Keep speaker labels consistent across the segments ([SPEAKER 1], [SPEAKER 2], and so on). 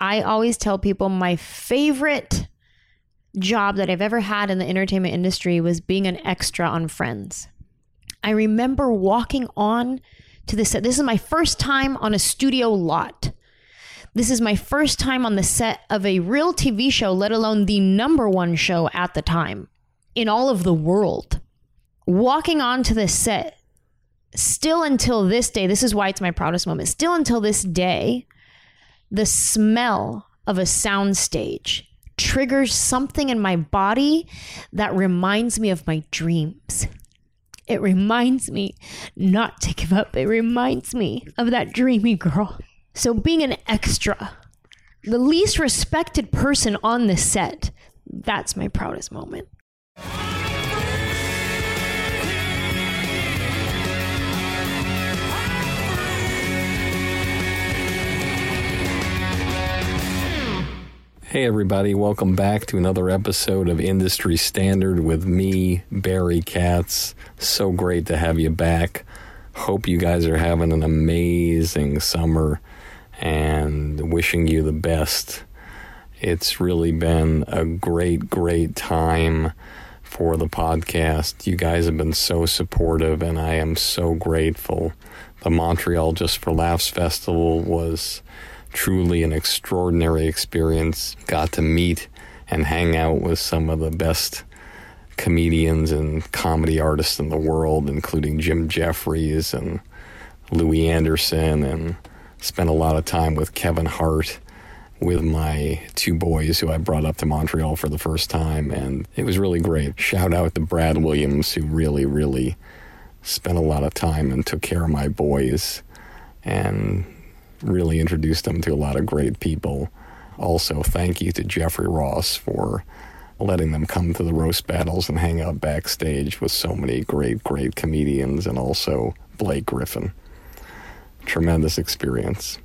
[SPEAKER 1] I always tell people my favorite job that I've ever had in the entertainment industry was being an extra on Friends. I remember walking on to the set. This is my first time on a studio lot. This is my first time on the set of a real TV show, let alone the number one show at the time in all of the world. Walking onto the set, still until this day, this is why it's my proudest moment. Still until this day, the smell of a soundstage triggers something in my body that reminds me of my dreams. It reminds me not to give up. It reminds me of that dreamy girl. So, being an extra, the least respected person on the set, that's my proudest moment.
[SPEAKER 2] Hey, everybody, welcome back to another episode of Industry Standard with me, Barry Katz. So great to have you back. Hope you guys are having an amazing summer and wishing you the best. It's really been a great, great time for the podcast. You guys have been so supportive, and I am so grateful. The Montreal Just for Laughs Festival was truly an extraordinary experience. Got to meet and hang out with some of the best comedians and comedy artists in the world, including Jim Jeffries and Louie Anderson, and spent a lot of time with Kevin Hart with my two boys who I brought up to Montreal for the first time, and it was really great. Shout out to Brad Williams, who really, really spent a lot of time and took care of my boys. And really introduced them to a lot of great people. Also, thank you to Jeffrey Ross for letting them come to the roast battles and hang out backstage with so many great, great comedians and also Blake Griffin. Tremendous experience.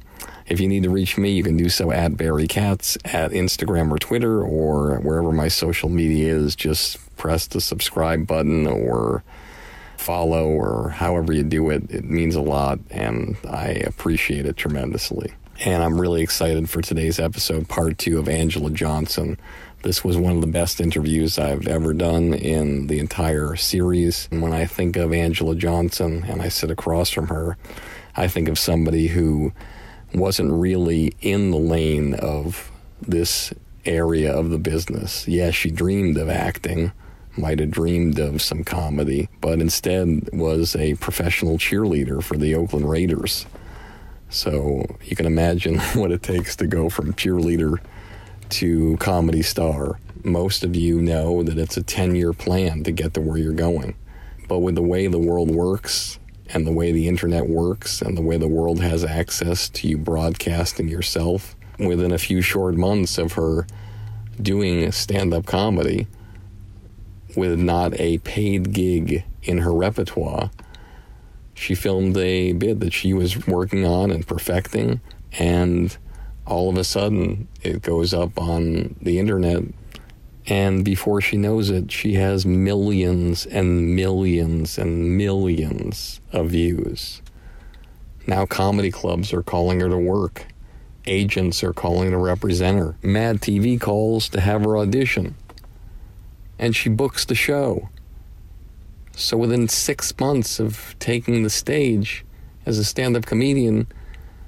[SPEAKER 2] If you need to reach me, you can do so at Barry Katz at Instagram or Twitter or wherever my social media is. Just press the subscribe button or follow or however you do it. It means a lot, and I appreciate it tremendously. And I'm really excited for today's episode, part two of Angela Johnson. This was one of the best interviews I've ever done in the entire series. And when I think of Angela Johnson and I sit across from her, I think of somebody who wasn't really in the lane of this area of the business. Yes, yeah, she dreamed of acting, might have dreamed of some comedy, but instead was a professional cheerleader for the Oakland Raiders. So you can imagine what it takes to go from cheerleader to comedy star. Most of you know that it's a 10 year plan to get to where you're going. But with the way the world works, and the way the internet works, and the way the world has access to you broadcasting yourself, within a few short months of her doing stand up comedy, with not a paid gig in her repertoire, she filmed a bit that she was working on and perfecting, and all of a sudden it goes up on the internet And before she knows it, she has millions and millions and millions of views. Now, comedy clubs are calling her to work. Agents are calling to represent her. Mad TV calls to have her audition. And she books the show. So within six months of taking the stage as a stand up comedian,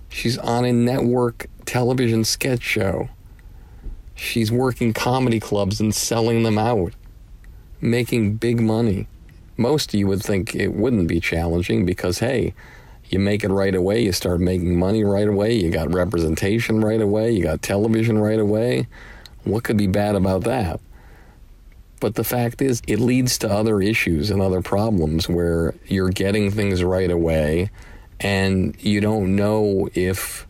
[SPEAKER 2] she's on a network television sketch show. She's working comedy clubs and selling them out, making big money. Most of you would think it wouldn't be challenging because, hey, you make it right away, you start making money right away, you got representation right away, you got television right away. What could be bad about that? But the fact is, it leads to other issues and other problems where you're getting things right away and you don't know if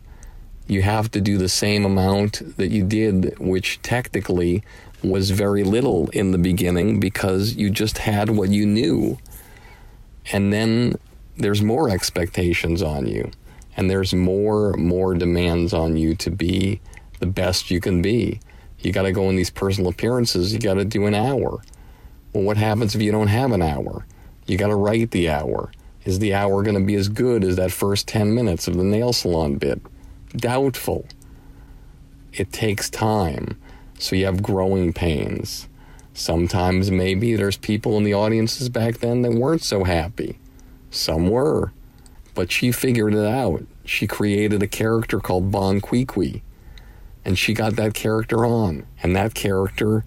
[SPEAKER 2] you have to do the same amount that you did, which technically was very little in the beginning because you just had what you knew. And then there's more expectations on you, and there's more more demands on you to be the best you can be. You got to go in these personal appearances. You got to do an hour. Well, what happens if you don't have an hour? You got to write the hour. Is the hour going to be as good as that first 10 minutes of the nail salon bit? Doubtful. It takes time. So you have growing pains. Sometimes maybe there's people in the audiences back then that weren't so happy. Some were. But she figured it out. She created a character called Bon Qui Qui. And she got that character on. And that character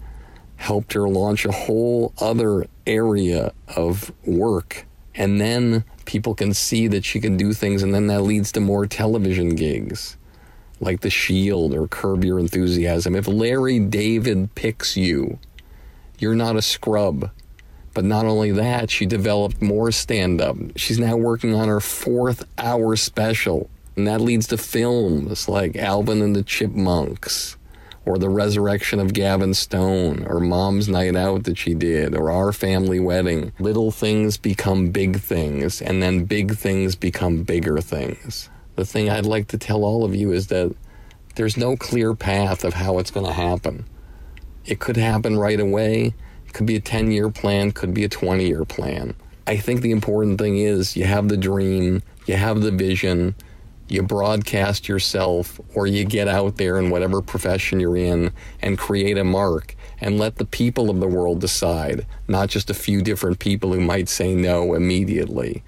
[SPEAKER 2] helped her launch a whole other area of work. And then people can see that she can do things, and then that leads to more television gigs like The Shield or Curb Your Enthusiasm. If Larry David picks you, you're not a scrub. But not only that, she developed more stand up. She's now working on her fourth hour special. And that leads to films like Alvin and the Chipmunks, or The Resurrection of Gavin Stone, or Mom's Night Out that she did, or Our Family Wedding. Little things become big things, and then big things become bigger things. The thing I'd like to tell all of you is that there's no clear path of how it's going to happen. It could happen right away it could be a 10 year plan, could be a 20 year plan. I think the important thing is you have the dream, you have the vision, you broadcast yourself, or you get out there in whatever profession you're in and create a mark and let the people of the world decide, not just a few different people who might say no immediately.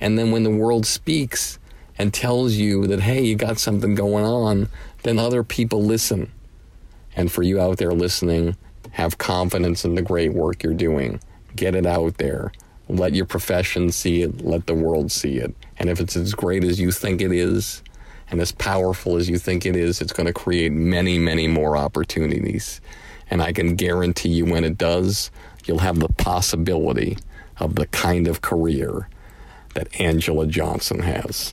[SPEAKER 2] And then when the world speaks and tells you that, hey, you got something going on, then other people listen. And for you out there listening, have confidence in the great work you're doing. Get it out there. Let your profession see it. Let the world see it. And if it's as great as you think it is, and as powerful as you think it is, it's going to create many, many more opportunities. And I can guarantee you when it does, you'll have the possibility of the kind of career that Angela Johnson has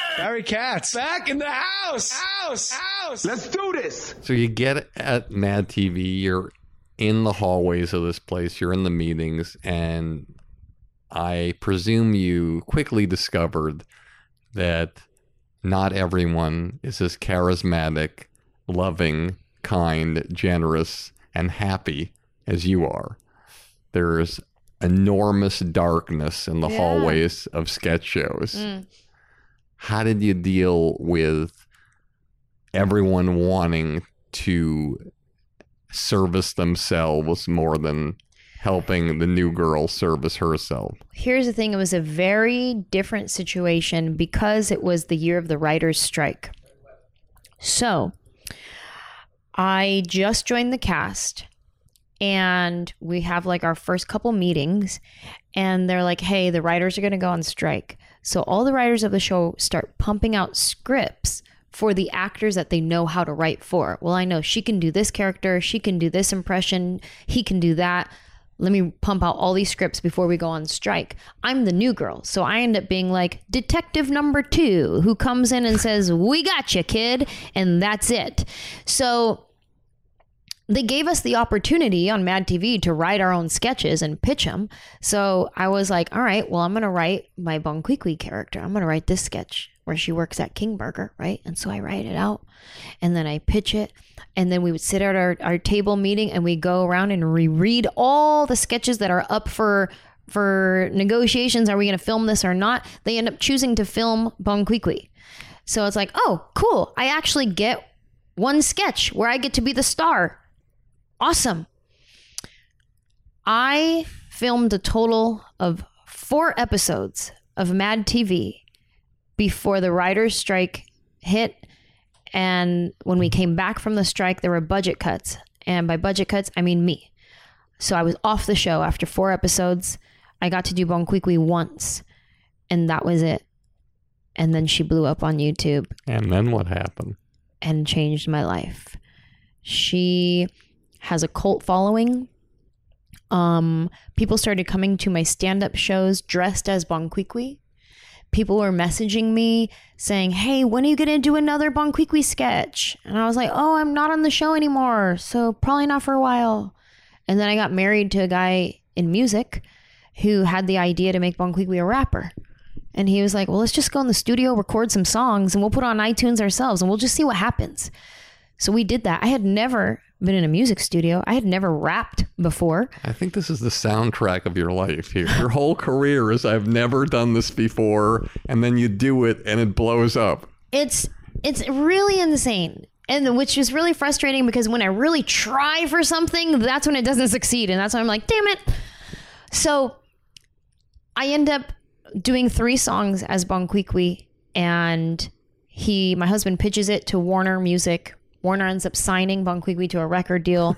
[SPEAKER 3] Barry Katz.
[SPEAKER 4] Back in the house. House. House. Let's do this.
[SPEAKER 2] So you get at Mad TV, you're in the hallways of this place, you're in the meetings, and I presume you quickly discovered that not everyone is as charismatic, loving, kind, generous, and happy as you are. There's enormous darkness in the
[SPEAKER 1] Yeah.
[SPEAKER 2] hallways of sketch shows.
[SPEAKER 1] Mm.
[SPEAKER 2] How did you deal with everyone wanting to service themselves more than helping the new girl service herself?
[SPEAKER 1] Here's the thing it was a very different situation because it was the year of the writer's strike. So I just joined the cast and we have like our first couple meetings and they're like, hey, the writers are going to go on strike. So all the writers of the show start pumping out scripts for the actors that they know how to write for. Well, I know she can do this character, she can do this impression, he can do that. let me pump out all these scripts before we go on strike. I'm the new girl. So I end up being like detective number two who comes in and says, We got you, kid. And that's it. So they gave us the opportunity on Mad TV to write our own sketches and pitch them. So I was like, all right, well, I'm going to write my Bon Qui Qui character. I'm going to write this sketch where she works at King Burger, right? And so I write it out and then I pitch it. And then we would sit at our, our table meeting and we go around and reread all the sketches that are up for for negotiations. Are we going to film this or not? They end up choosing to film Bon Qui Qui. So it's like, oh, cool. I actually get one sketch where I get to be the star awesome. I filmed a total of four episodes of Mad TV before the writer's strike hit. And when we came back from the strike, there were budget cuts. And by budget cuts, I mean me. So I was off the show after four episodes. I got to do Bon Qui Qui once, and that was it. And then she blew up on YouTube
[SPEAKER 2] And then what happened?
[SPEAKER 1] and changed my life. She has a cult following. Um, people started coming to my stand-up shows dressed as Bon Qui Qui. People were messaging me saying, "Hey, when are you gonna do another Bon Qui Qui sketch?" And I was like, "Oh, I'm not on the show anymore, so probably not for a while." And then I got married to a guy in music who had the idea to make Bon Qui Qui a rapper. And he was like, well, let's just go in the studio, record some songs, and we'll put on iTunes ourselves and we'll just see what happens. So we did that. I had never been in a music studio, I had never rapped before.
[SPEAKER 2] I think this is the soundtrack of your life here. Your whole career is I've never done this before, and then you do it and it blows up.
[SPEAKER 1] It's it's really insane. And which is really frustrating because when I really try for something, that's when it doesn't succeed. And that's when I'm like, damn it. So I end up doing three songs as Bon Qui Qui, and he, my husband, pitches it to Warner Music. Warner ends up signing Bon Qui Qui to a record deal.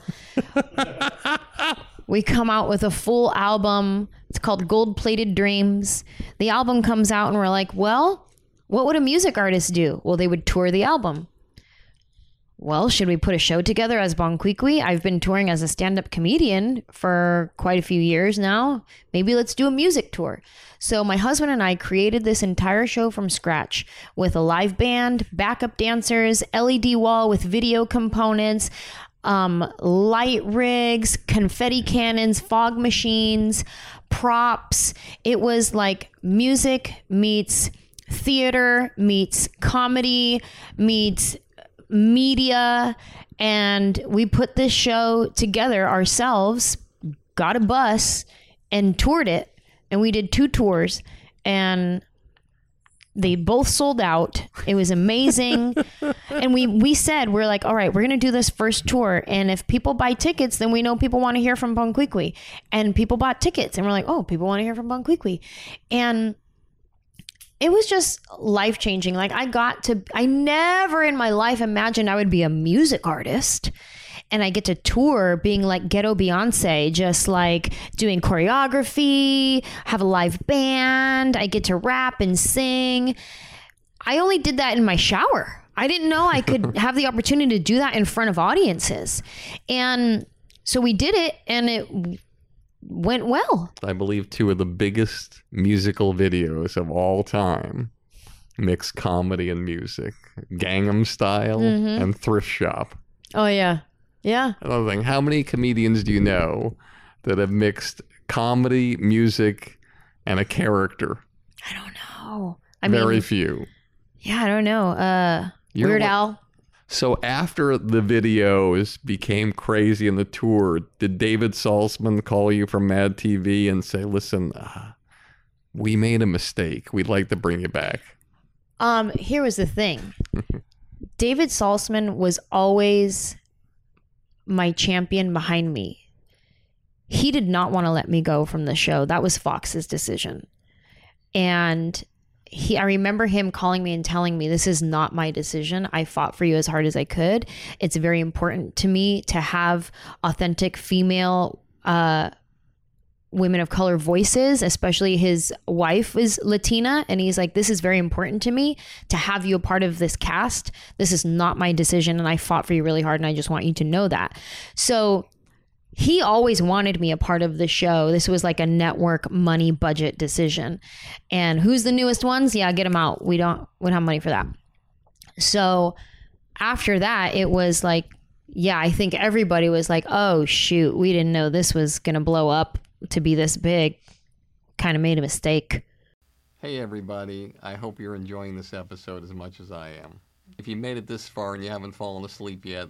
[SPEAKER 1] we come out with a full album. It's called Gold Plated Dreams. The album comes out, and we're like, well, what would a music artist do? Well, they would tour the album. Well, should we put a show together as Bon Qui Qui? I've been touring as a stand up comedian for quite a few years now. Maybe let's do a music tour. So, my husband and I created this entire show from scratch with a live band, backup dancers, LED wall with video components, um, light rigs, confetti cannons, fog machines, props. It was like music meets theater meets comedy meets media and we put this show together ourselves got a bus and toured it. And we did two tours and they both sold out. It was amazing. And we we said we're like all right we're gonna do this first tour and if people buy tickets then we know people want to hear from Bon Qui Qui and people bought tickets and we're like oh people want to hear from Bon Qui Qui and it was just life changing. Like I got to, I never in my life imagined I would be a music artist. And I get to tour being like ghetto Beyonce, just like doing choreography, have a live band. I get to rap and sing. I only did that in my shower. I didn't know I could have the opportunity to do that in front of audiences. And so we did it and it went well.
[SPEAKER 2] I believe two of the biggest musical videos of all time mix comedy and music Gangnam Style and Thrift Shop.
[SPEAKER 1] Oh, yeah. Yeah.
[SPEAKER 2] Another thing, how many comedians do you know that have mixed comedy, music, and a character?
[SPEAKER 1] I don't know. I mean
[SPEAKER 2] Very
[SPEAKER 1] mean,
[SPEAKER 2] few.
[SPEAKER 1] yeah, I don't know. Uh, Weird Al.
[SPEAKER 2] So after the videos became crazy in the tour, did David Salzman call you from Mad TV and say, "Listen, uh, we made a mistake. We'd like to bring you back."
[SPEAKER 1] Um, here was the thing. David Salzman was always my champion behind me. He did not want to let me go from the show. That was Fox's decision. And he I remember him calling me and telling me this is not my decision. I fought for you as hard as I could. It's very important to me to have authentic female uh women of color voices, especially his wife is Latina. And he's like, This is very important to me to have you a part of this cast. This is not my decision. And I fought for you really hard. And I just want you to know that. So he always wanted me a part of the show. This was like a network money budget decision. And who's the newest ones? Yeah, get them out. We don't we don't have money for that. So after that, it was like, yeah, I think everybody was like, oh shoot, we didn't know this was gonna blow up to be this big. Kind of made a mistake.
[SPEAKER 2] Hey everybody, I hope you're enjoying this episode as much as I am. If you made it this far and you haven't fallen asleep yet,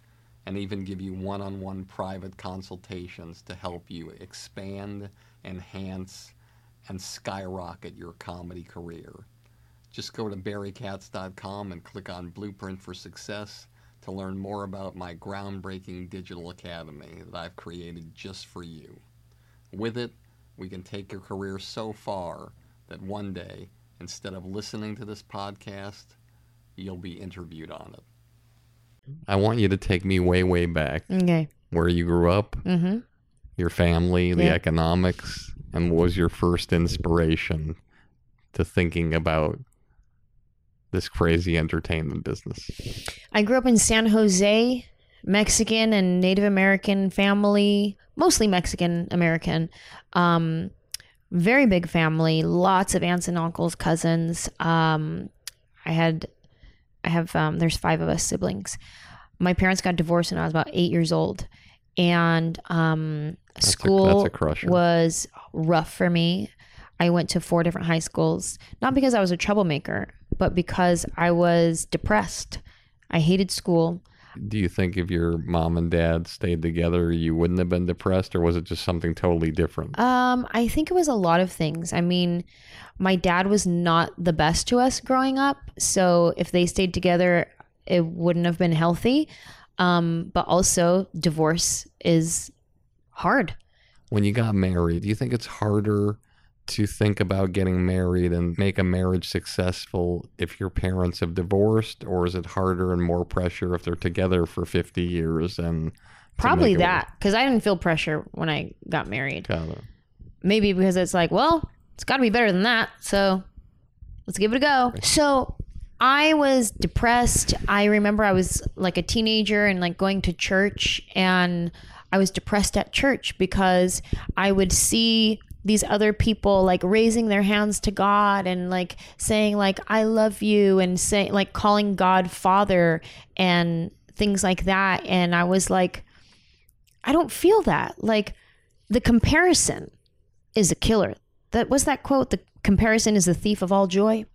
[SPEAKER 2] and even give you one on one private consultations to help you expand, enhance, and skyrocket your comedy career. Just go to barrykatz.com and click on Blueprint for Success to learn more about my groundbreaking digital academy that I've created just for you. With it, we can take your career so far that one day, instead of listening to this podcast, you'll be interviewed on it. I want you to take me way, way back
[SPEAKER 1] Okay.
[SPEAKER 2] where you grew up,
[SPEAKER 1] Mm-hmm.
[SPEAKER 2] your family, the
[SPEAKER 1] Yeah.
[SPEAKER 2] economics, and what was your first inspiration to thinking about this crazy entertainment business?
[SPEAKER 1] I grew up in San Jose, Mexican and Native American family, mostly Mexican American. Um, very big family, lots of aunts and uncles, cousins. Um, I had, I have, um, there's five of us siblings. My parents got divorced when I was about eight years old, and um,
[SPEAKER 2] a-
[SPEAKER 1] school
[SPEAKER 2] that's a
[SPEAKER 1] was rough for me. I went to four different high schools, not because I was a troublemaker, but because I was depressed. I hated school.
[SPEAKER 2] Do you think if your mom and dad stayed together, you wouldn't have been depressed, or was it just something totally different?
[SPEAKER 1] Um, I think it was a lot of things. I mean, my dad was not the best to us growing up, so if they stayed together, it wouldn't have been healthy. Um, but also, divorce is hard.
[SPEAKER 2] when you got married, do you think it's harder to think about getting married and make a marriage successful if your parents have divorced, or is it harder and more pressure if they're together for 50 years and
[SPEAKER 1] Probably
[SPEAKER 2] make it work?
[SPEAKER 1] that, because I didn't feel pressure when I got married.
[SPEAKER 2] Got
[SPEAKER 1] maybe because it's like, well, it's got to be better than that. So let's give it a go. So I was depressed. I remember I was like a teenager and like going to church, and I was depressed at church because I would see these other people like raising their hands to God and like saying like I love you and saying like calling God Father and things like that and I was like I don't feel that like the comparison is a killer. That was that quote, the comparison is the thief of all joy.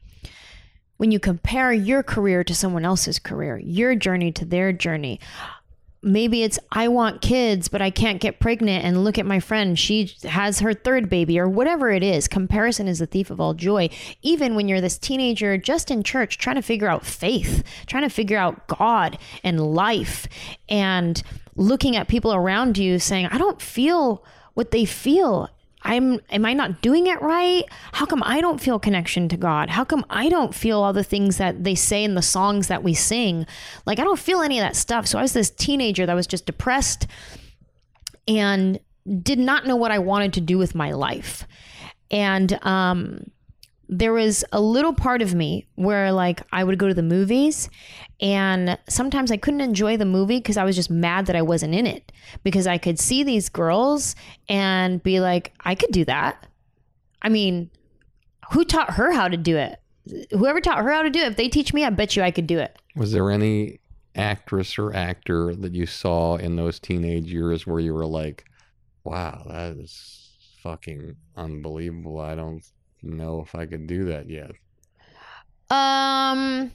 [SPEAKER 1] When you compare your career to someone else's career, your journey to their journey, maybe it's I want kids, but I can't get pregnant and look at my friend, she has her third baby or whatever it is. Comparison is the thief of all joy. Even when you're this teenager just in church trying to figure out faith, trying to figure out God and life and looking at people around you saying, I don't feel what they feel. I'm am I not doing it right? How come I don't feel connection to God? How come I don't feel all the things that they say in the songs that we sing? Like I don't feel any of that stuff. So I was this teenager that was just depressed and did not know what I wanted to do with my life. And um there was a little part of me where like I would go to the movies and sometimes I couldn't enjoy the movie because I was just mad that I wasn't in it because I could see these girls and be like I could do that. I mean, who taught her how to do it? Whoever taught her how to do it, if they teach me, I bet you I could do it.
[SPEAKER 2] Was there any actress or actor that you saw in those teenage years where you were like, wow, that is fucking unbelievable. I don't know if I could do that yet.
[SPEAKER 1] Um,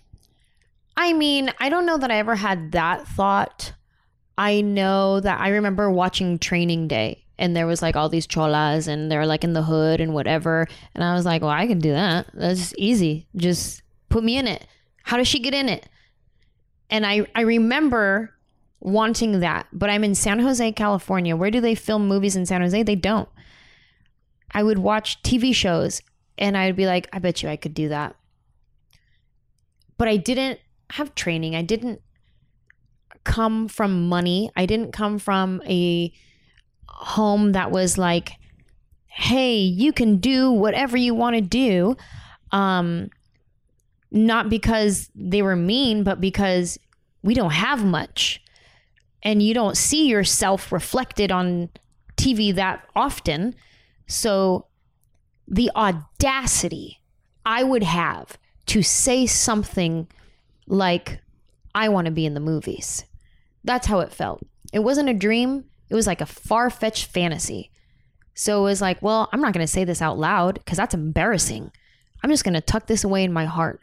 [SPEAKER 1] I mean, I don't know that I ever had that thought. I know that I remember watching Training Day and there was like all these cholas and they're like in the hood and whatever. And I was like, well, I can do that. That's easy. Just put me in it. How does she get in it? And I, I remember wanting that, but I'm in San Jose, California. Where do they film movies in San Jose? They don't. I would watch TV shows and I'd be like, I bet you I could do that. But I didn't have training. I didn't come from money. I didn't come from a home that was like, hey, you can do whatever you want to do. Um, not because they were mean, but because we don't have much. And you don't see yourself reflected on TV that often. So the audacity I would have to say something like, I want to be in the movies. That's how it felt. It wasn't a dream, it was like a far fetched fantasy. So it was like, well, I'm not going to say this out loud because that's embarrassing. I'm just going to tuck this away in my heart.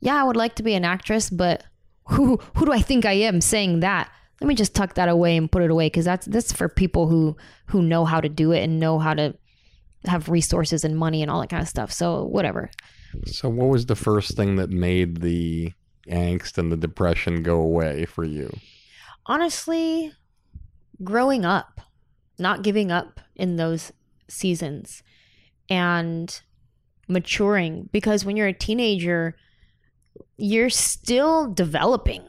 [SPEAKER 1] Yeah, I would like to be an actress, but who who do I think I am saying that? Let me just tuck that away and put it away because that's that's for people who who know how to do it and know how to have resources and money and all that kind of stuff. So whatever.
[SPEAKER 2] So, what was the first thing that made the angst and the depression go away for you?
[SPEAKER 1] honestly, growing up, not giving up in those seasons and maturing because when you're a teenager, you're still developing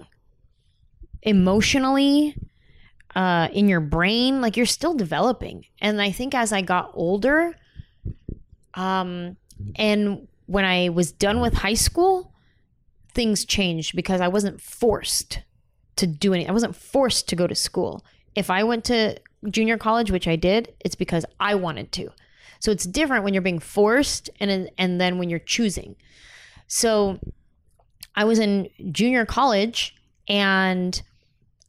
[SPEAKER 1] emotionally uh, in your brain like you're still developing and i think as i got older um, and when i was done with high school things changed because i wasn't forced to do any. I wasn't forced to go to school. If I went to junior college, which I did, it's because I wanted to. So it's different when you're being forced and and then when you're choosing. So I was in junior college and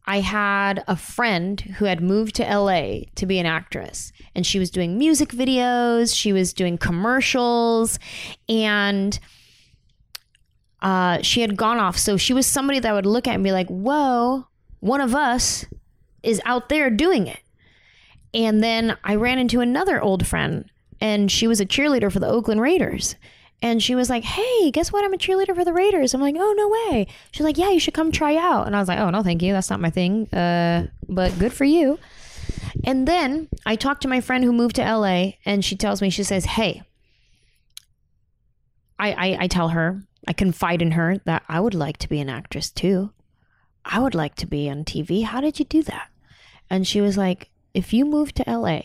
[SPEAKER 1] I had a friend who had moved to LA to be an actress and she was doing music videos, she was doing commercials and uh, she had gone off. So she was somebody that would look at and be like, whoa, one of us is out there doing it. And then I ran into another old friend, and she was a cheerleader for the Oakland Raiders. And she was like, hey, guess what? I'm a cheerleader for the Raiders. I'm like, oh, no way. She's like, yeah, you should come try out. And I was like, oh, no, thank you. That's not my thing. Uh, but good for you. And then I talked to my friend who moved to LA, and she tells me, she says, hey, I, I, I tell her, I confide in her that I would like to be an actress too. I would like to be on TV. How did you do that? And she was like, if you move to LA,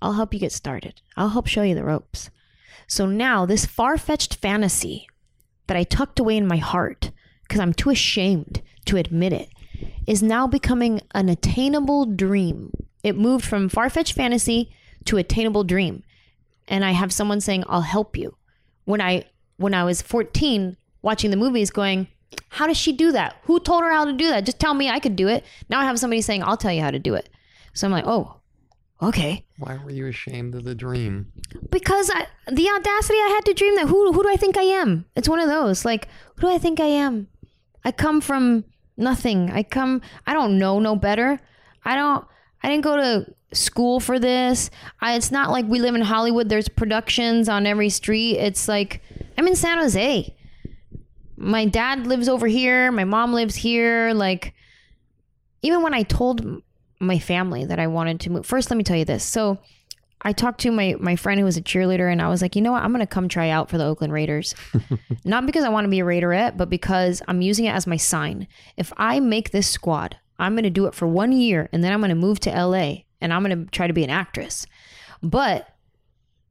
[SPEAKER 1] I'll help you get started. I'll help show you the ropes. So now, this far fetched fantasy that I tucked away in my heart because I'm too ashamed to admit it is now becoming an attainable dream. It moved from far fetched fantasy to attainable dream. And I have someone saying, I'll help you. When I when I was 14 watching the movies going, how does she do that? Who told her how to do that? Just tell me I could do it. Now I have somebody saying, I'll tell you how to do it. So I'm like, oh, okay.
[SPEAKER 2] Why were you ashamed of the dream?
[SPEAKER 1] Because I, the audacity I had to dream that who, who do I think I am? It's one of those. Like, who do I think I am? I come from nothing. I come, I don't know no better. I don't, I didn't go to school for this. I, it's not like we live in Hollywood. There's productions on every street. It's like, I'm in San Jose. My dad lives over here. My mom lives here. Like, even when I told my family that I wanted to move, first, let me tell you this. So, I talked to my, my friend who was a cheerleader, and I was like, you know what? I'm going to come try out for the Oakland Raiders. Not because I want to be a Raiderette, but because I'm using it as my sign. If I make this squad, I'm going to do it for one year, and then I'm going to move to LA, and I'm going to try to be an actress. But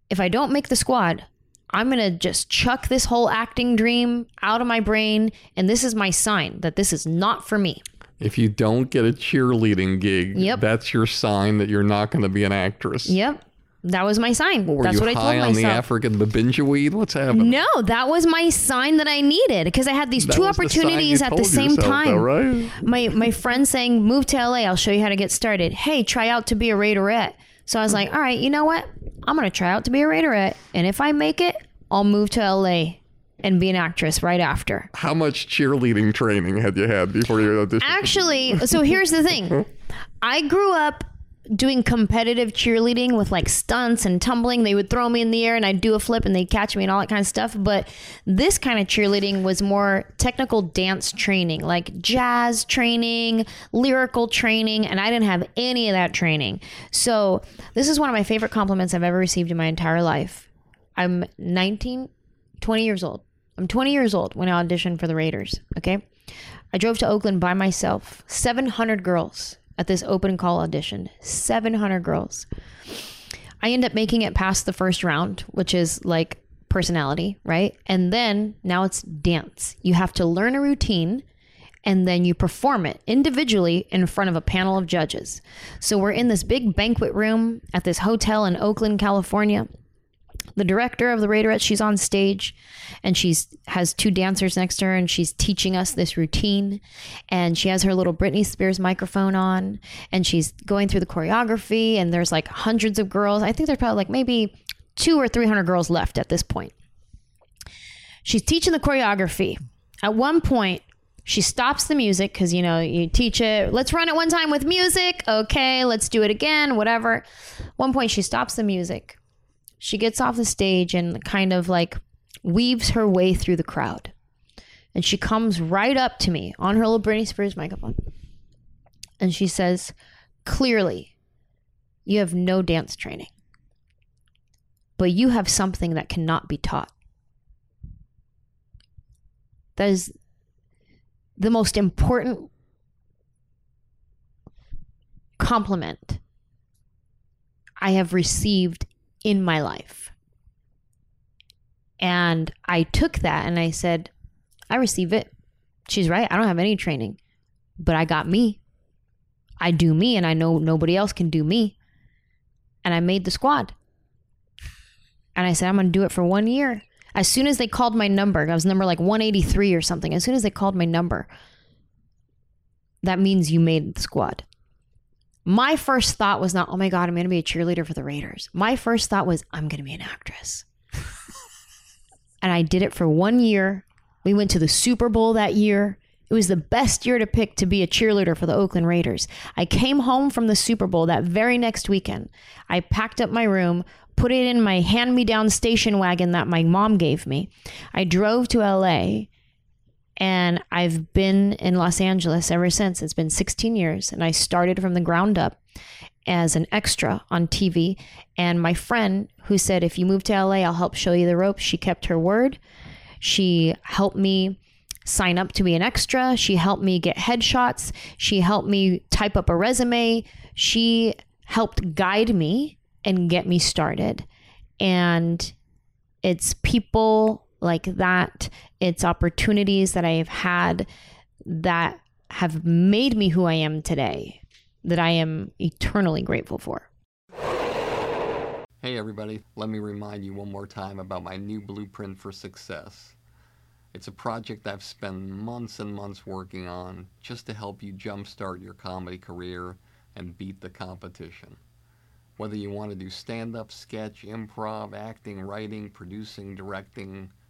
[SPEAKER 1] if I don't make the squad, I'm going to just chuck this whole acting dream out of my brain. And this is my sign that this is not for me.
[SPEAKER 2] If you don't get a cheerleading gig,
[SPEAKER 1] Yep.
[SPEAKER 2] that's your sign that you're not going to be an actress.
[SPEAKER 1] Yep. That was my sign.
[SPEAKER 2] What, were
[SPEAKER 1] That's
[SPEAKER 2] you
[SPEAKER 1] what I told
[SPEAKER 2] on the
[SPEAKER 1] myself.
[SPEAKER 2] African babinja weed? What's happening?
[SPEAKER 1] no, that was my sign that I needed because I had these
[SPEAKER 2] That
[SPEAKER 1] two
[SPEAKER 2] was the
[SPEAKER 1] opportunities at the same
[SPEAKER 2] yourself,
[SPEAKER 1] time.
[SPEAKER 2] though, right?
[SPEAKER 1] My my friend saying, "Move to LA. I'll show you how to get started." Hey, try out to be a Raiderette. So I was like, "All right, you know what? I'm gonna try out to be a Raiderette, and if I make it, I'll move to LA and be an actress right after."
[SPEAKER 2] How much cheerleading training had you had before you?
[SPEAKER 1] Actually, so here's the thing. I grew up doing competitive cheerleading with like stunts and tumbling. They would throw me in the air and I'd do a flip and they'd catch me and all that kind of stuff. But this kind of cheerleading was more technical dance training, like jazz training, lyrical training, and I didn't have any of that training. So this is one of my favorite compliments I've ever received in my entire life. I'm 19, 20 years old. I'm 20 years old when I auditioned for the Raiders. Okay. I drove to Oakland by myself. 700 girls at this open call audition. 700 girls. I end up making it past the first round, which is like personality, right? And then now it's dance. You have to learn a routine and then you perform it individually in front of a panel of judges. So we're in this big banquet room at this hotel in Oakland, California. The director of the Raiderettes, she's on stage and she's has two dancers next to her and she's teaching us this routine. And she has her little Britney Spears microphone on and she's going through the choreography and there's like hundreds of girls. I think there's probably like maybe two or 300 girls left at this point. She's teaching the choreography. At one point, she stops the music because, you know, you teach it. Let's run it one time with music. Okay, let's do it again, whatever. One point, she stops the music. She gets off the stage and kind of like weaves her way through the crowd. And she comes right up to me on her little Britney Spears microphone. And she says, Clearly, you have no dance training but you have something that cannot be taught. That is the most important compliment I have received in my life. And I took that and I said, I receive it. She's right. I don't have any training, but I got me. I do me, and I know nobody else can do me. And I made the squad. And I said, I'm going to do it for one year. As soon as they called my number, I was number like 183 or something. As soon as they called my number, that means you made the squad. My first thought was not, oh my God, I'm going to be a cheerleader for the Raiders. My first thought was, I'm going to be an actress. and I did it for one year. We went to the Super Bowl that year. It was the best year to pick to be a cheerleader for the Oakland Raiders. I came home from the Super Bowl that very next weekend. I packed up my room, put it in my hand me down station wagon that my mom gave me. I drove to LA and I've been in Los Angeles ever since. It's been 16 years and I started from the ground up as an extra on TV. And my friend who said, if you move to LA, I'll help show you the ropes, she kept her word. She helped me sign up to be an extra. She helped me get headshots. She helped me type up a resume. She helped guide me and get me started. And it's people like that, it's opportunities that I've had that have made me who I am today that I am eternally grateful for.
[SPEAKER 2] Hey, everybody, let me remind you one more time about my new blueprint for success. It's a project I've spent months and months working on just to help you jumpstart your comedy career and beat the competition. Whether you want to do stand up, sketch, improv, acting, writing, producing, directing,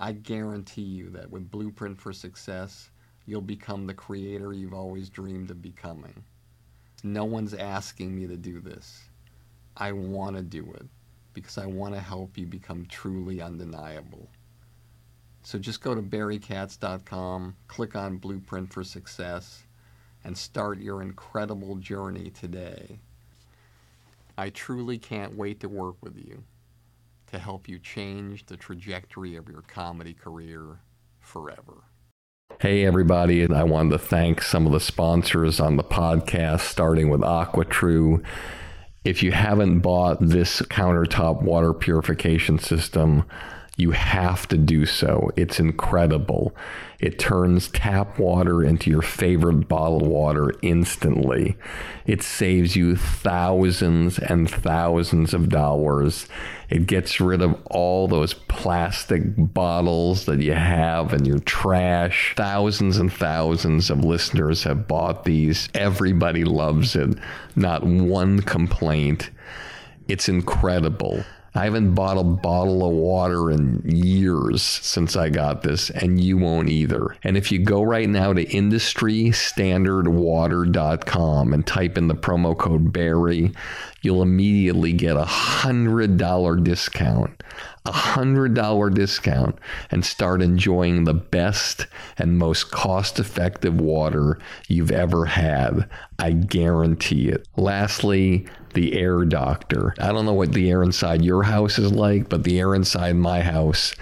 [SPEAKER 2] I guarantee you that with Blueprint for Success, you'll become the creator you've always dreamed of becoming. No one's asking me to do this. I want to do it because I want to help you become truly undeniable. So just go to barrykatz.com, click on Blueprint for Success, and start your incredible journey today. I truly can't wait to work with you to help you change the trajectory of your comedy career forever. Hey, everybody, and I wanted to thank some of the sponsors on the podcast, starting with AquaTru. If you haven't bought this countertop water purification system, you have to do so. It's incredible. It turns tap water into your favorite bottled water instantly. It saves you thousands and thousands of dollars. It gets rid of all those plastic bottles that you have in your trash. Thousands and thousands of listeners have bought these. Everybody loves it. Not one complaint. It's incredible. I haven't bought a bottle of water in years since I got this, and you won't either. And if you go right now to industrystandardwater.com and type in the promo code Barry, you'll immediately get a $100 discount. A $100 discount and start enjoying the best and most cost effective water you've ever had. I guarantee it. Lastly, the air doctor. I don't know what the air inside your house is like, but the air inside my house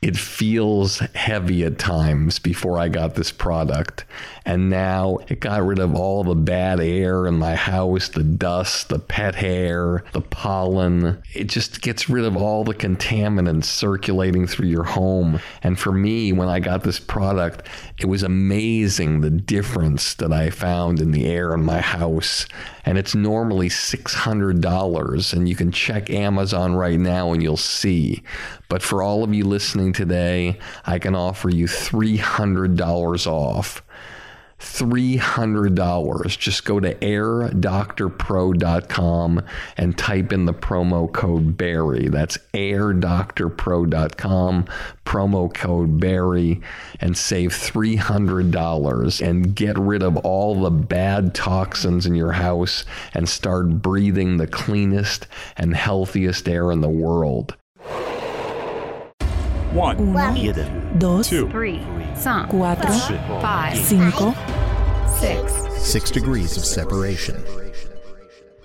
[SPEAKER 2] it feels heavy at times before I got this product. And now it got rid of all the bad air in my house, the dust, the pet hair, the pollen. It just gets rid of all the contaminants circulating through your home. And for me, when I got this product, it was amazing the difference that I found in the air in my house. And it's normally $600. And you can check Amazon right now and you'll see. But for all of you listening today, I can offer you $300 off. $300. Just go to airdoctorpro.com and type in the promo code Barry. That's airdoctorpro.com, promo code Barry, and save $300 and get rid of all the bad toxins in your house and start breathing the cleanest and healthiest air in the world.
[SPEAKER 5] One,
[SPEAKER 6] dos,
[SPEAKER 7] Three. Cinq.
[SPEAKER 6] cuatro,
[SPEAKER 7] Five. Six.
[SPEAKER 8] Six degrees of separation.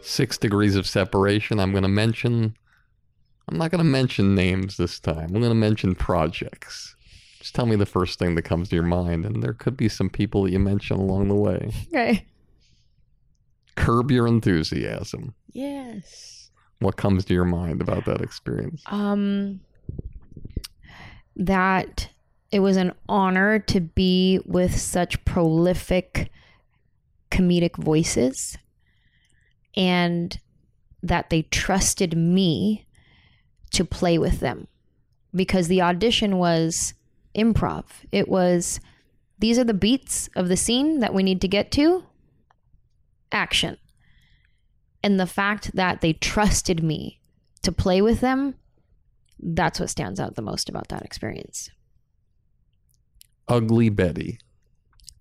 [SPEAKER 2] Six degrees of separation. I'm going to mention, I'm not going to mention names this time. I'm going to mention projects. Just tell me the first thing that comes to your mind, and there could be some people that you mention along the way.
[SPEAKER 1] Okay.
[SPEAKER 2] Curb your enthusiasm.
[SPEAKER 1] Yes.
[SPEAKER 2] What comes to your mind about that experience?
[SPEAKER 1] Um, that it was an honor to be with such prolific comedic voices and that they trusted me to play with them because the audition was improv. It was these are the beats of the scene that we need to get to. Action. And the fact that they trusted me to play with them, that's what stands out the most about that experience.
[SPEAKER 2] Ugly Betty.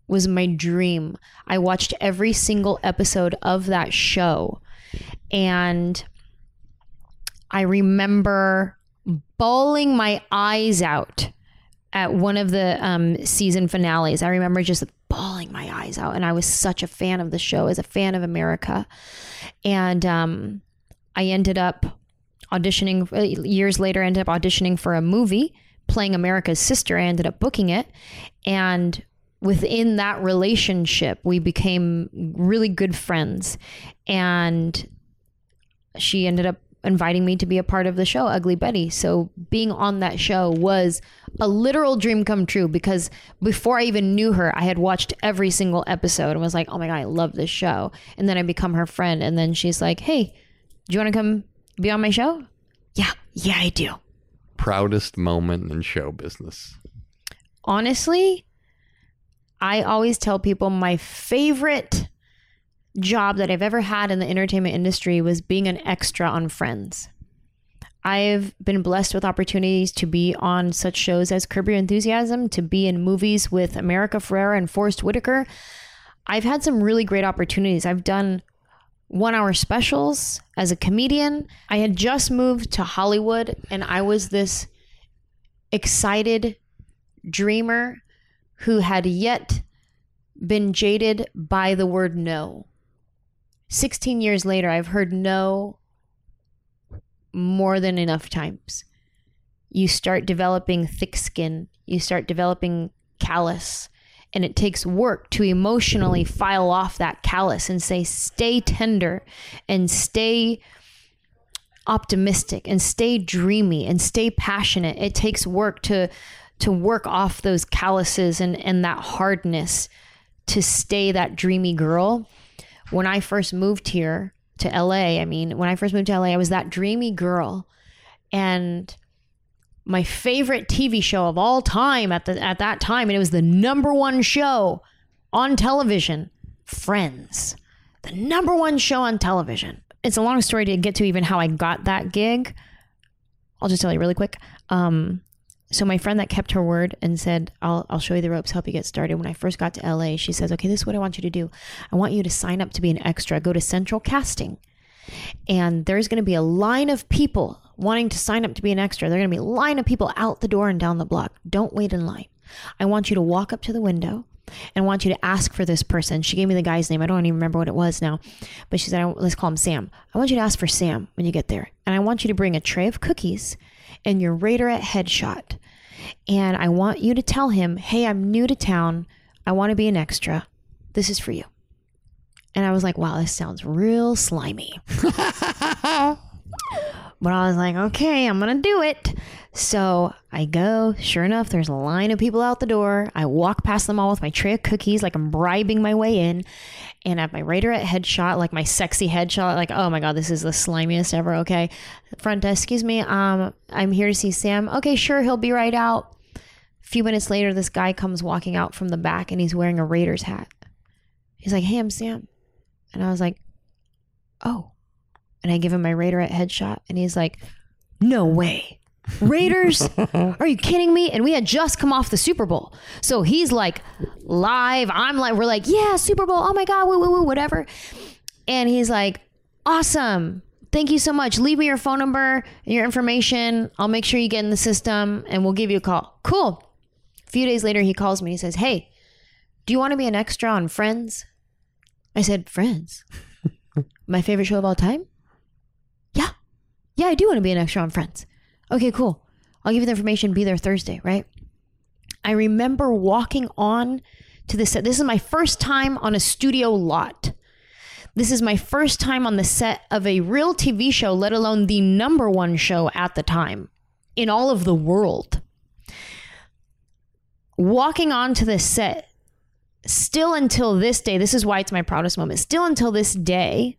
[SPEAKER 1] was my dream. I watched every single episode of that show and I remember bawling my eyes out at one of the um, season finales. I remember just bawling my eyes out, and I was such a fan of the show, as a fan of America. And um, I ended up auditioning uh, years later. Ended up auditioning for a movie, playing America's sister. I ended up booking it, and within that relationship, we became really good friends. And she ended up inviting me to be a part of the show Ugly Betty. So being on that show was a literal dream come true because before I even knew her, I had watched every single episode and was like, "Oh my god, I love this show." And then I become her friend and then she's like, "Hey, do you want to come be on my show?" Yeah, yeah, I do.
[SPEAKER 2] Proudest moment in show business.
[SPEAKER 1] Honestly, I always tell people my favorite job that I've ever had in the entertainment industry was being an extra on Friends. I've been blessed with opportunities to be on such shows as Curb Your Enthusiasm, to be in movies with America Ferrera and Forest Whitaker. I've had some really great opportunities. I've done one hour specials as a comedian. I had just moved to Hollywood and I was this excited dreamer who had yet been jaded by the word no. 16 years later, I've heard no more than enough times. You start developing thick skin, you start developing callus, and it takes work to emotionally file off that callus and say, stay tender and stay optimistic and stay dreamy and stay passionate. It takes work to to work off those calluses and, and that hardness to stay that dreamy girl. When I first moved here to LA, I mean, when I first moved to LA, I was that dreamy girl. And my favorite TV show of all time at the at that time, and it was the number one show on television, Friends. The number one show on television. It's a long story to get to even how I got that gig, I'll just tell you really quick. Um, so my friend that kept her word and said, I'll, I'll show you the ropes, help you get started. When I first got to LA, she says, okay, this is what I want you to do. I want you to sign up to be an extra. Go to Central Casting. And there's going to be a line of people wanting to sign up to be an extra. There're going to be a line of people out the door and down the block. Don't wait in line. I want you to walk up to the window and I want you to ask for this person. She gave me the guy's name. I don't even remember what it was now, but she said, let's call him Sam. I want you to ask for Sam when you get there. And I want you to bring a tray of cookies and your Raiderette headshot. And I want you to tell him, hey, I'm new to town. I want to be an extra. This is for you. And I was like, wow, this sounds real slimy. But I was like, okay, I'm going to do it. So I go. Sure enough, there's a line of people out the door. I walk past them all with my tray of cookies, like I'm bribing my way in. And I have my Raiderette headshot, like my sexy headshot. Like, oh my God, this is the slimiest ever. Okay. Front desk, excuse me. Um, I'm here to see Sam. Okay, sure. He'll be right out. A few minutes later, this guy comes walking out from the back and he's wearing a Raiders hat. He's like, hey, I'm Sam. And I was like, oh and I give him my Raiderette headshot, and he's like, "No way." Raiders? Are you kidding me? And we had just come off the Super Bowl. So he's like live. I'm like, we're like, yeah, Super Bowl. Oh my God, woo, woo, woo, whatever. And he's like, awesome. Thank you so much. Leave me your phone number and your information. I'll make sure you get in the system and we'll give you a call. Cool. A few days later, he calls me and he says, hey, do you want to be an extra on Friends? I said, Friends? My favorite show of all time? Yeah. I do want to be an extra on Friends. Okay, cool. I'll give you the information. Be there Thursday, right? I remember walking on to the set. This is my first time on a studio lot. This is my first time on the set of a real TV show, let alone the number one show at the time in all of the world. Walking onto the set, still until this day, this is why it's my proudest moment. Still until this day,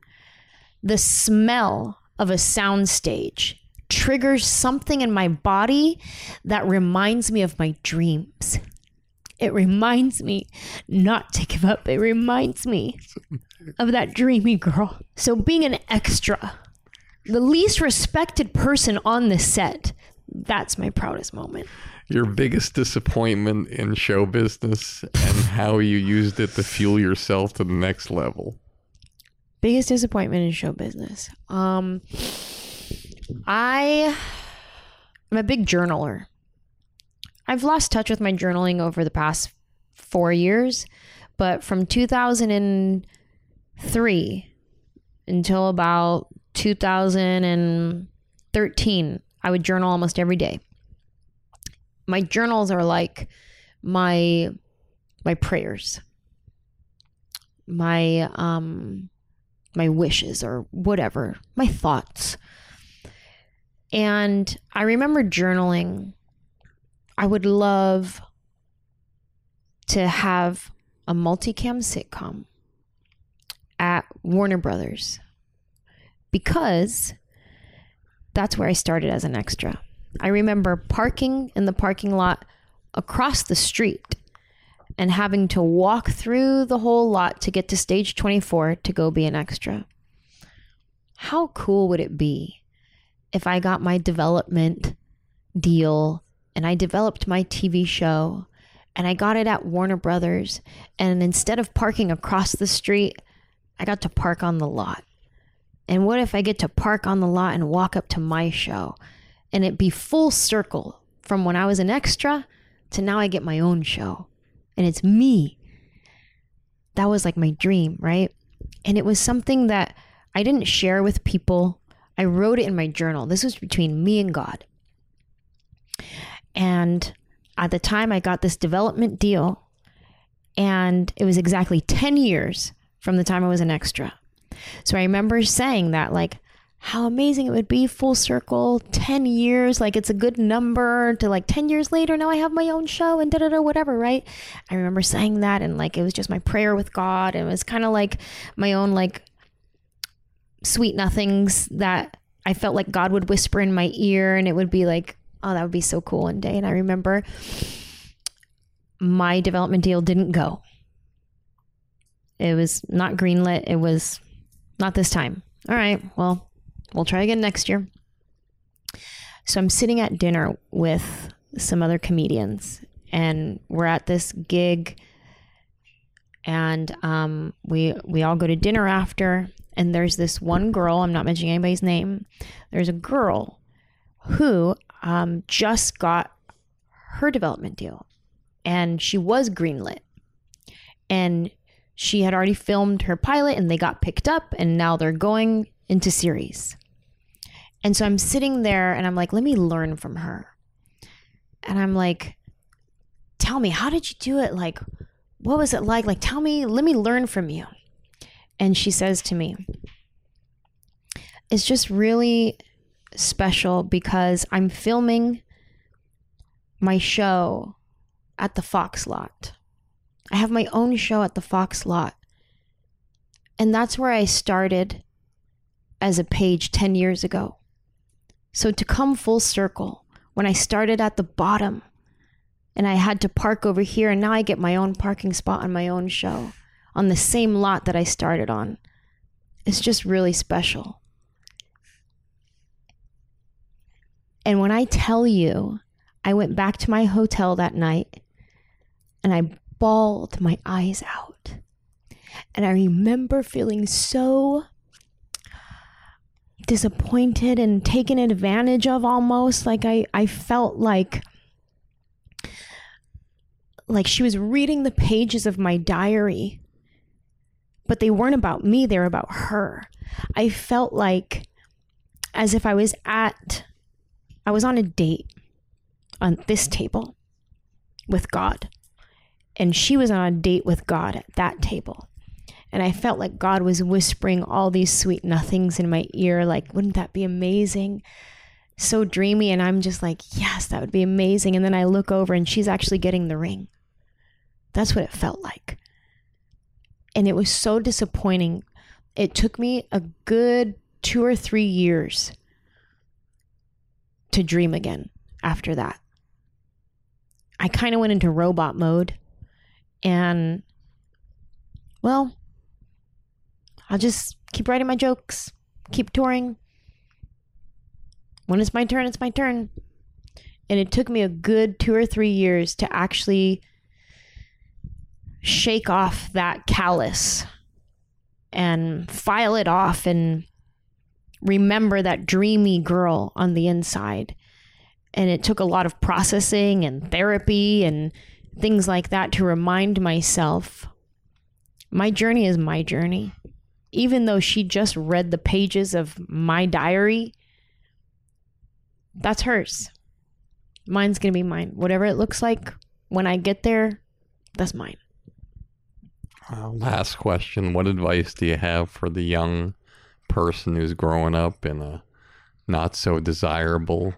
[SPEAKER 1] the smell of a soundstage triggers something in my body that reminds me of my dreams. It reminds me not to give up. It reminds me of that dreamy girl. So, being an extra, the least respected person on the set, that's my proudest moment.
[SPEAKER 2] Your biggest disappointment in show business and how you used it to fuel yourself to the next level.
[SPEAKER 1] Biggest disappointment in show business. Um, I am a big journaler. I've lost touch with my journaling over the past four years, but from 2003 until about 2013, I would journal almost every day. My journals are like my my prayers, my um my wishes or whatever, my thoughts. And I remember journaling. I would love to have a multicam sitcom at Warner Brothers because that's where I started as an extra. I remember parking in the parking lot across the street and having to walk through the whole lot to get to stage 24 to go be an extra. How cool would it be if I got my development deal and I developed my TV show and I got it at Warner Brothers and instead of parking across the street, I got to park on the lot. And what if I get to park on the lot and walk up to my show and it be full circle from when I was an extra to now I get my own show and it's me. That was like my dream, right? And it was something that I didn't share with people. I wrote it in my journal. This was between me and God. And at the time, I got this development deal, and it was exactly 10 years from the time I was an extra. So I remember saying that, like, how amazing it would be full circle 10 years like it's a good number to like 10 years later now i have my own show and da da da whatever right? I remember saying that and like it was just my prayer with god and it was kind of like my own like sweet nothings that i felt like god would whisper in my ear and it would be like oh that would be so cool one day. And i remember my development deal didn't go. It was not greenlit. It was not this time. All right well We'll try again next year. So I'm sitting at dinner with some other comedians, and we're at this gig, and um, we we all go to dinner after. And there's this one girl. I'm not mentioning anybody's name. There's a girl who um, just got her development deal, and she was greenlit, and she had already filmed her pilot, and they got picked up, and now they're going into series. And so I'm sitting there and I'm like, let me learn from her. And I'm like, tell me, how did you do it? Like, what was it like? Like, tell me, let me learn from you. And she says to me, it's just really special because I'm filming my show at the Fox lot. I have my own show at the Fox lot. And that's where I started as a page 10 years ago. So to come full circle, when I started at the bottom and I had to park over here, and now I get my own parking spot on my own show on the same lot that I started on, it's just really special. And when I tell you, I went back to my hotel that night and I bawled my eyes out. And I remember feeling so disappointed and taken advantage of almost. Like I I felt like like she was reading the pages of my diary but they weren't about me they were about her. I felt like as if I was at I was on a date on this table with God and she was on a date with God at that table and I felt like God was whispering all these sweet nothings in my ear, like, wouldn't that be amazing? So dreamy. And I'm just like, yes, that would be amazing. And then I look over and she's actually getting the ring. That's what it felt like. And it was so disappointing. It took me a good two or three years to dream again after that. I kind of went into robot mode and well, I'll just keep writing my jokes, keep touring. When it's my turn, it's my turn. And it took me a good two or three years to actually shake off that callus and file it off and remember that dreamy girl on the inside. And it took a lot of processing and therapy and things like that to remind myself my journey is my journey even though she just read the pages of my diary, that's hers. Mine's going to be mine. Whatever it looks like when I get there, that's mine.
[SPEAKER 2] Uh, last question. What advice do you have for the young person who's growing up in a not so desirable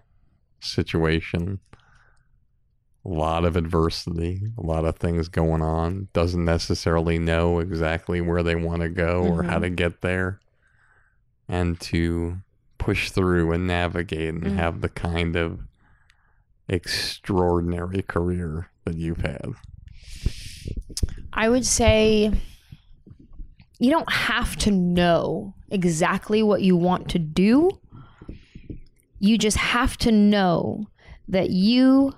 [SPEAKER 2] situation? A lot of adversity, a lot of things going on, doesn't necessarily know exactly where they want to go or how to get there, and to push through and navigate and
[SPEAKER 1] Mhm.
[SPEAKER 2] have the kind of extraordinary career that you've had.
[SPEAKER 1] I would say you don't have to know exactly what you want to do. You just have to know that you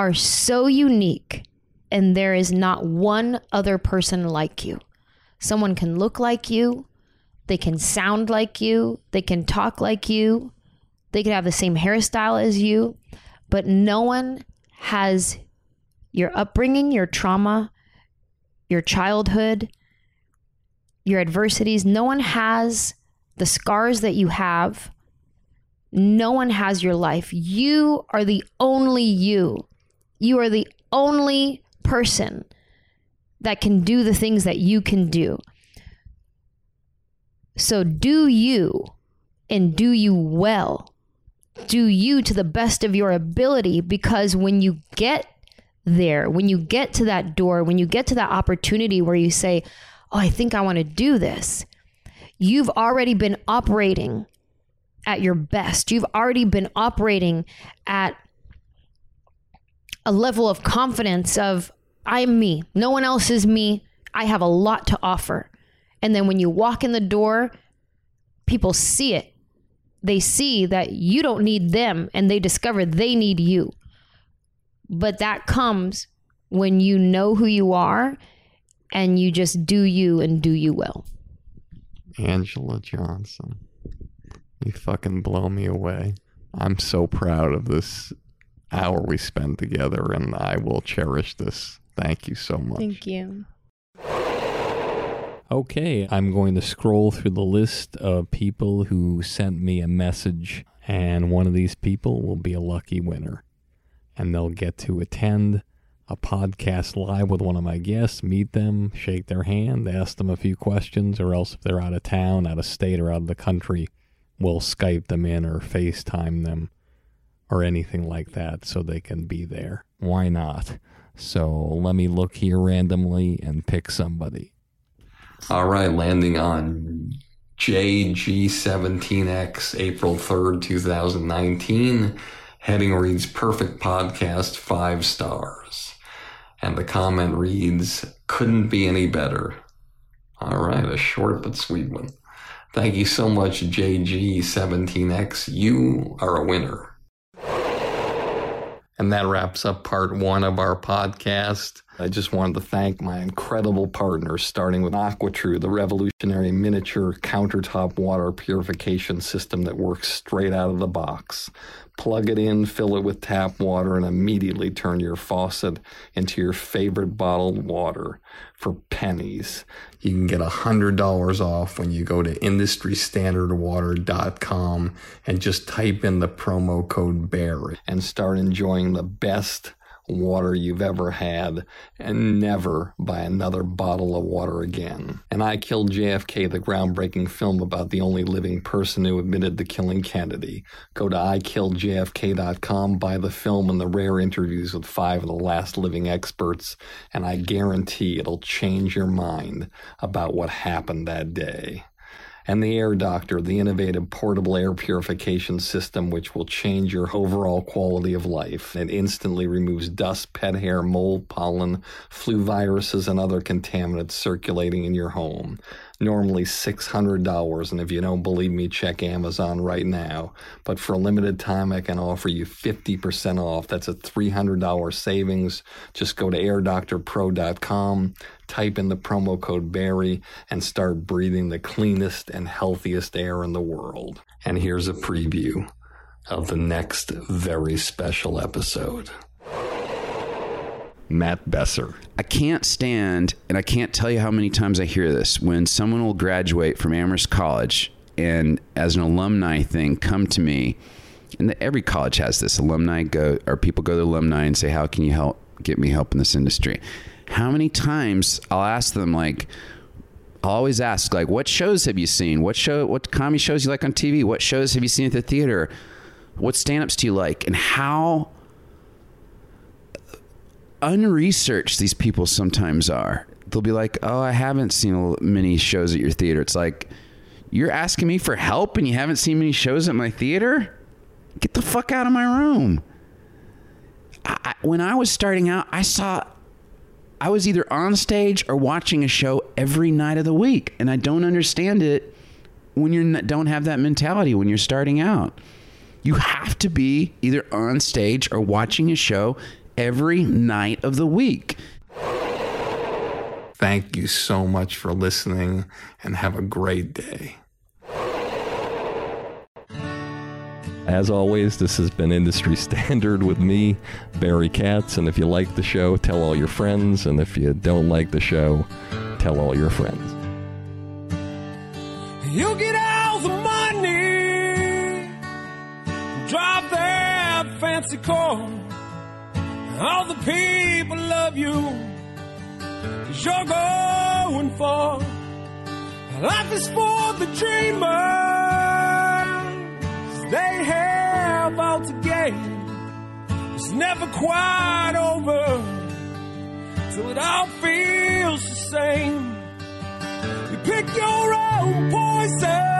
[SPEAKER 1] are so unique and there is not one other person like you. Someone can look like you, they can sound like you, they can talk like you, they can have the same hairstyle as you, but no one has your upbringing, your trauma, your childhood, your adversities. No one has the scars that you have. No one has your life. You are the only you. You are the only person that can do the things that you can do. So do you and do you well. Do you to the best of your ability because when you get there, when you get to that door, when you get to that opportunity where you say, Oh, I think I want to do this, you've already been operating at your best. You've already been operating at a level of confidence of I'm me. No one else is me. I have a lot to offer. And then when you walk in the door, people see it they see that you don't need them and they discover they need you. But that comes when you know who you are and you just do you and do you well.
[SPEAKER 2] Anjelah Johnson. You fucking blow me away. I'm so proud of this hour we spend together, and I will cherish this. Thank you so much.
[SPEAKER 1] Thank you.
[SPEAKER 2] Okay, I'm going to scroll through the list of people who sent me a message, and one of these people will be a lucky winner. And they'll get to attend a podcast live with one of my guests, meet them, shake their hand, ask them a few questions, or else if they're out of town, out of state, or out of the country, we'll Skype them in or FaceTime them or anything like that so they can be there. Why not? So let me look here randomly and pick somebody. All right, landing on JG17X, April 3rd, 2019. Heading reads Perfect Podcast, five stars. And the comment reads, Couldn't be any better. All right, a short but sweet one. Thank you so much, JG17X. You are a winner. And that wraps up part one of our podcast. I just wanted to thank my incredible partners, starting with AquaTru, the revolutionary miniature countertop water purification system that works straight out of the box. Plug it in, fill it with tap water, and immediately turn your faucet into your favorite bottled water for pennies. You can get $100 off when you go to industrystandardwater.com and just type in the promo code BEAR and start enjoying the best water you've ever had and never buy another bottle of water again. And I Killed JFK, the groundbreaking film about the only living person who admitted to killing Kennedy. Go to ikilledjfk.com, buy the film and the rare interviews with five of the last living experts, and I guarantee it'll change your mind about what happened that day and the Air Doctor, the innovative portable air purification system which will change your overall quality of life. It instantly removes dust, pet hair, mold, pollen, flu viruses, and other contaminants circulating in your home. Normally $600, and if you don't believe me, check Amazon right now. But for a limited time, I can offer you 50% off. That's a $300 savings. Just go to airdoctorpro.com, type in the promo code Barry, and start breathing the cleanest and healthiest air in the world. And here's a preview of the next very special episode. Matt Besser.
[SPEAKER 5] I can't stand, and I can't tell you how many times I hear this when someone will graduate from Amherst College and, as an alumni thing, come to me. And every college has this. Alumni go, or people go to alumni and say, "How can you help? Get me help in this industry." How many times I'll ask them like, I'll always ask like, "What shows have you seen? What show? What comedy shows you like on TV? What shows have you seen at the theater? What stand-ups do you like?" And how unresearched these people sometimes are. They'll be like, "Oh, I haven't seen many shows at your theater." It's like you're asking me for help and you haven't seen many shows at my theater. Get the fuck out of my room. I, when I was starting out, I saw I was either on stage or watching a show every night of the week, and I don't understand it when you don't have that mentality when you're starting out. You have to be either on stage or watching a show every night of the week.
[SPEAKER 2] Thank you so much for listening and have a great day. As always, this has been Industry Standard with me, Barry Katz. And if you like the show, tell all your friends. And if you don't like the show, tell all your friends.
[SPEAKER 4] You get all the money, drive that fancy car. All the people love you, cause you're going far. Life is for the dreamers, they have all to gain. It's never quite over till it all feels the same. You pick your own poison,